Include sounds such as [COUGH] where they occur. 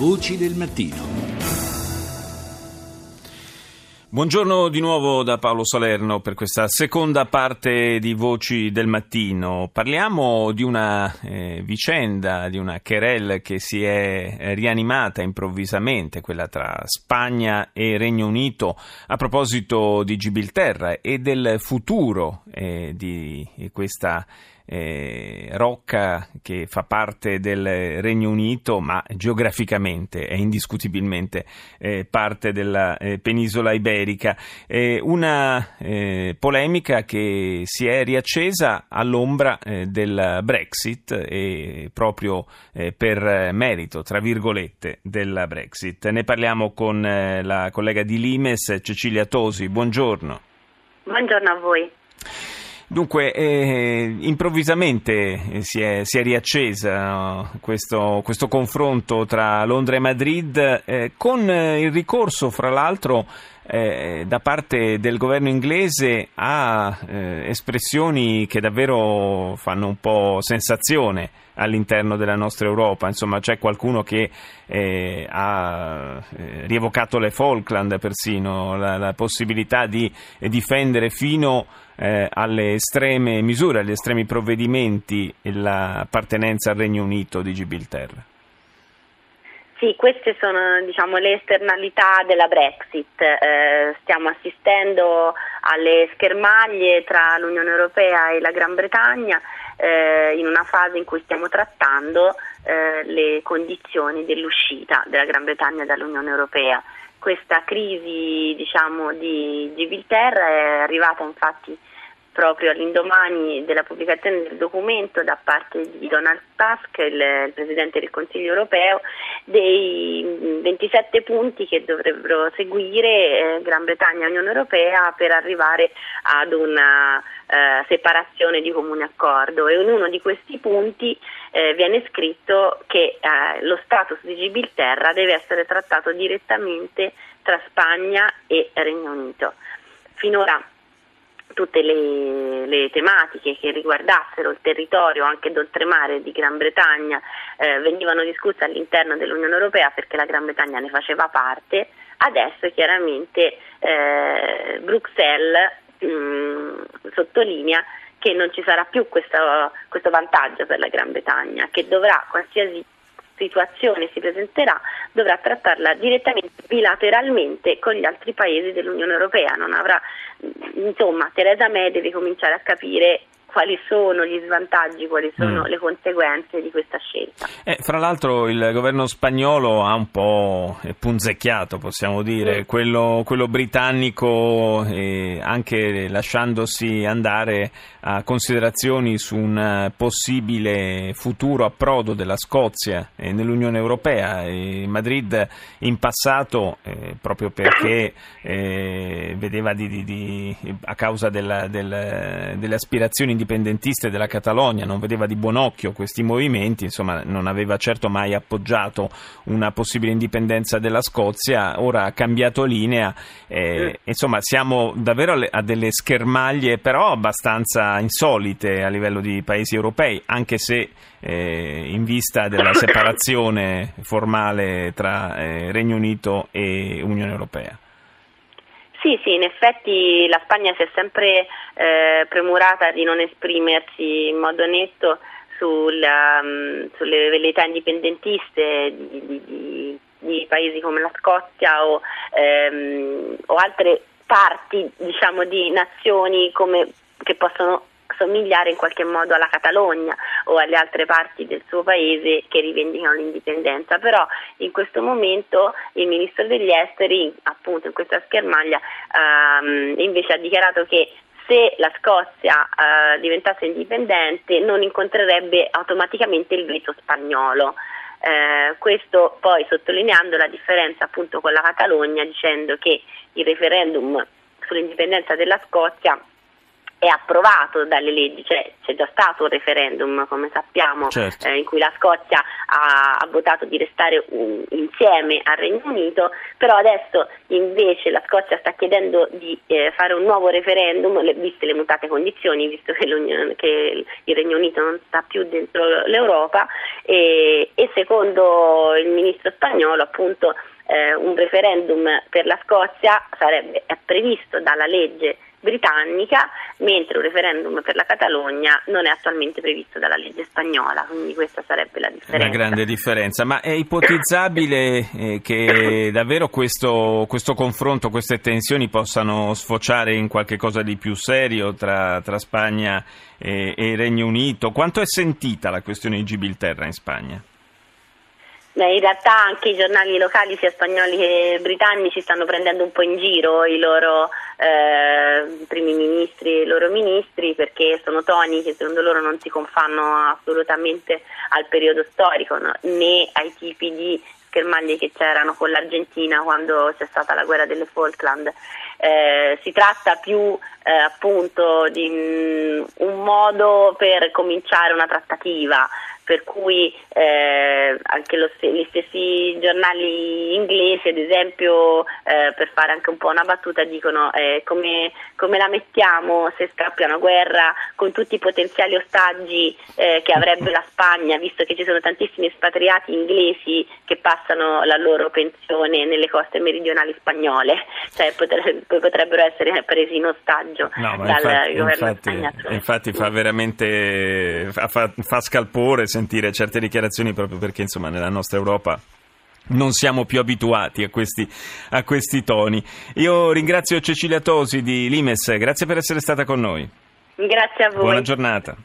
Voci del mattino. Buongiorno di nuovo da Paolo Salerno per questa seconda parte di Voci del Mattino. Parliamo di una eh, vicenda, di una querelle che si è rianimata improvvisamente, quella tra Spagna e Regno Unito, a proposito di Gibilterra e del futuro eh, di questa eh, rocca che fa parte del Regno Unito, ma geograficamente è indiscutibilmente eh, parte della eh, penisola iberica. una eh, polemica che si è riaccesa all'ombra eh, del Brexit e proprio eh, per merito, tra virgolette, della Brexit. Ne parliamo con la collega di Limes, Cecilia Tosi. Buongiorno. Buongiorno a voi. Dunque, eh, improvvisamente eh, si è, si è riaccesa questo, questo, confronto tra Londra e Madrid, eh, con eh, il ricorso, fra l'altro, eh, da parte del governo inglese a eh, espressioni che davvero fanno un po' sensazione all'interno della nostra Europa. Insomma, c'è qualcuno che eh, ha eh, rievocato le Falkland persino, la, la possibilità di difendere fino eh, alle estreme misure, agli estremi provvedimenti l'appartenenza al Regno Unito di Gibilterra. Sì, queste sono diciamo, le esternalità della Brexit. Eh, stiamo assistendo alle schermaglie tra l'Unione Europea e la Gran Bretagna eh, in una fase in cui stiamo trattando eh, le condizioni dell'uscita della Gran Bretagna dall'Unione Europea. Questa crisi diciamo, di Gibilterra è arrivata infatti proprio all'indomani della pubblicazione del documento da parte di Donald Tusk, il, Presidente del Consiglio europeo, dei 27 punti che dovrebbero seguire eh, Gran Bretagna e Unione Europea per arrivare ad una eh, separazione di comune accordo e in uno di questi punti eh, viene scritto che eh, lo status di Gibilterra deve essere trattato direttamente tra Spagna e Regno Unito. Finora tutte le, le, tematiche che riguardassero il territorio anche d'oltremare di Gran Bretagna eh, venivano discusse all'interno dell'Unione Europea perché la Gran Bretagna ne faceva parte, adesso chiaramente eh, Bruxelles mh, mm, sottolinea che non ci sarà più questo, questo vantaggio per la Gran Bretagna, che dovrà qualsiasi situazione si presenterà, dovrà trattarla direttamente bilateralmente con gli altri paesi dell'Unione Europea. Avrà, insomma, Theresa May deve cominciare a capire quali sono gli svantaggi, quali sono mm. le conseguenze di questa scelta. Eh, fra l'altro il governo spagnolo ha un po' punzecchiato, possiamo dire, mm. quello, quello, britannico eh, anche lasciandosi andare a considerazioni su un possibile futuro approdo della Scozia eh, nell'Unione Europea. E Madrid in passato, eh, proprio perché eh, vedeva di, di, di, a causa della, del, delle aspirazioni indipendentiste della Catalogna non vedeva di buon occhio questi movimenti, insomma non aveva certo mai appoggiato una possibile indipendenza della Scozia, ora ha cambiato linea, eh, insomma siamo davvero a delle schermaglie però abbastanza insolite a livello di paesi europei, anche se eh, in vista della separazione formale tra eh, Regno Unito e Unione Europea. Sì, sì, in effetti la Spagna si è sempre eh, premurata di non esprimersi in modo netto sul, um, sulle velleità indipendentiste di, di, di, di, paesi come la Scozia o, ehm, o altre parti diciamo, di nazioni come, che possono somigliare in qualche modo alla Catalogna o alle altre parti del suo paese che rivendicano l'indipendenza, però in questo momento il ministro degli esteri, appunto in questa schermaglia, ehm, invece ha dichiarato che se la Scozia eh, diventasse indipendente non incontrerebbe automaticamente il veto spagnolo. Eh, questo poi sottolineando la differenza appunto con la Catalogna dicendo che il referendum sull'indipendenza della Scozia è approvato dalle leggi, cioè c'è già stato un referendum, come sappiamo, certo. eh, in cui la Scozia ha, ha votato di restare un, insieme al Regno Unito, però adesso invece la Scozia sta chiedendo di eh, fare un nuovo referendum, le, viste le mutate condizioni, visto che, che, il Regno Unito non sta più dentro l'Europa e, e secondo il ministro spagnolo appunto eh, un referendum per la Scozia sarebbe, è previsto dalla legge britannica, mentre un referendum per la Catalogna non è attualmente previsto dalla legge spagnola, quindi questa sarebbe la differenza. Una grande differenza, ma è ipotizzabile eh, che [COUGHS] davvero questo, questo, confronto, queste tensioni possano sfociare in qualche cosa di più serio tra, tra Spagna e, e Regno Unito? Quanto è sentita la questione di Gibilterra in Spagna? Beh, in realtà anche i giornali locali, sia spagnoli che britannici, stanno prendendo un po' in giro i loro eh, primi ministri e i loro ministri perché sono toni che secondo loro non si confanno assolutamente al periodo storico no? né ai tipi di schermaglie che c'erano con l'Argentina quando c'è stata la guerra delle Falkland. Eh, si tratta più eh, appunto di mm, un modo per cominciare una trattativa per cui eh, anche lo, gli stessi giornali inglesi, ad esempio, eh, per fare anche un po' una battuta, dicono eh, come, come, la mettiamo se scappia una guerra con tutti i potenziali ostaggi eh, che avrebbe la Spagna, visto che ci sono tantissimi espatriati inglesi che passano la loro pensione nelle coste meridionali spagnole, [LAUGHS] cioè potrebbero essere presi in ostaggio no, dal infatti, governo infatti, spagnolo. Infatti fa veramente fa, fa scalpore sentire certe dichiarazioni proprio perché insomma nella nostra Europa non siamo più abituati a questi, a questi toni. Io ringrazio Cecilia Tosi di Limes, grazie per essere stata con noi. Grazie a voi. Buona giornata.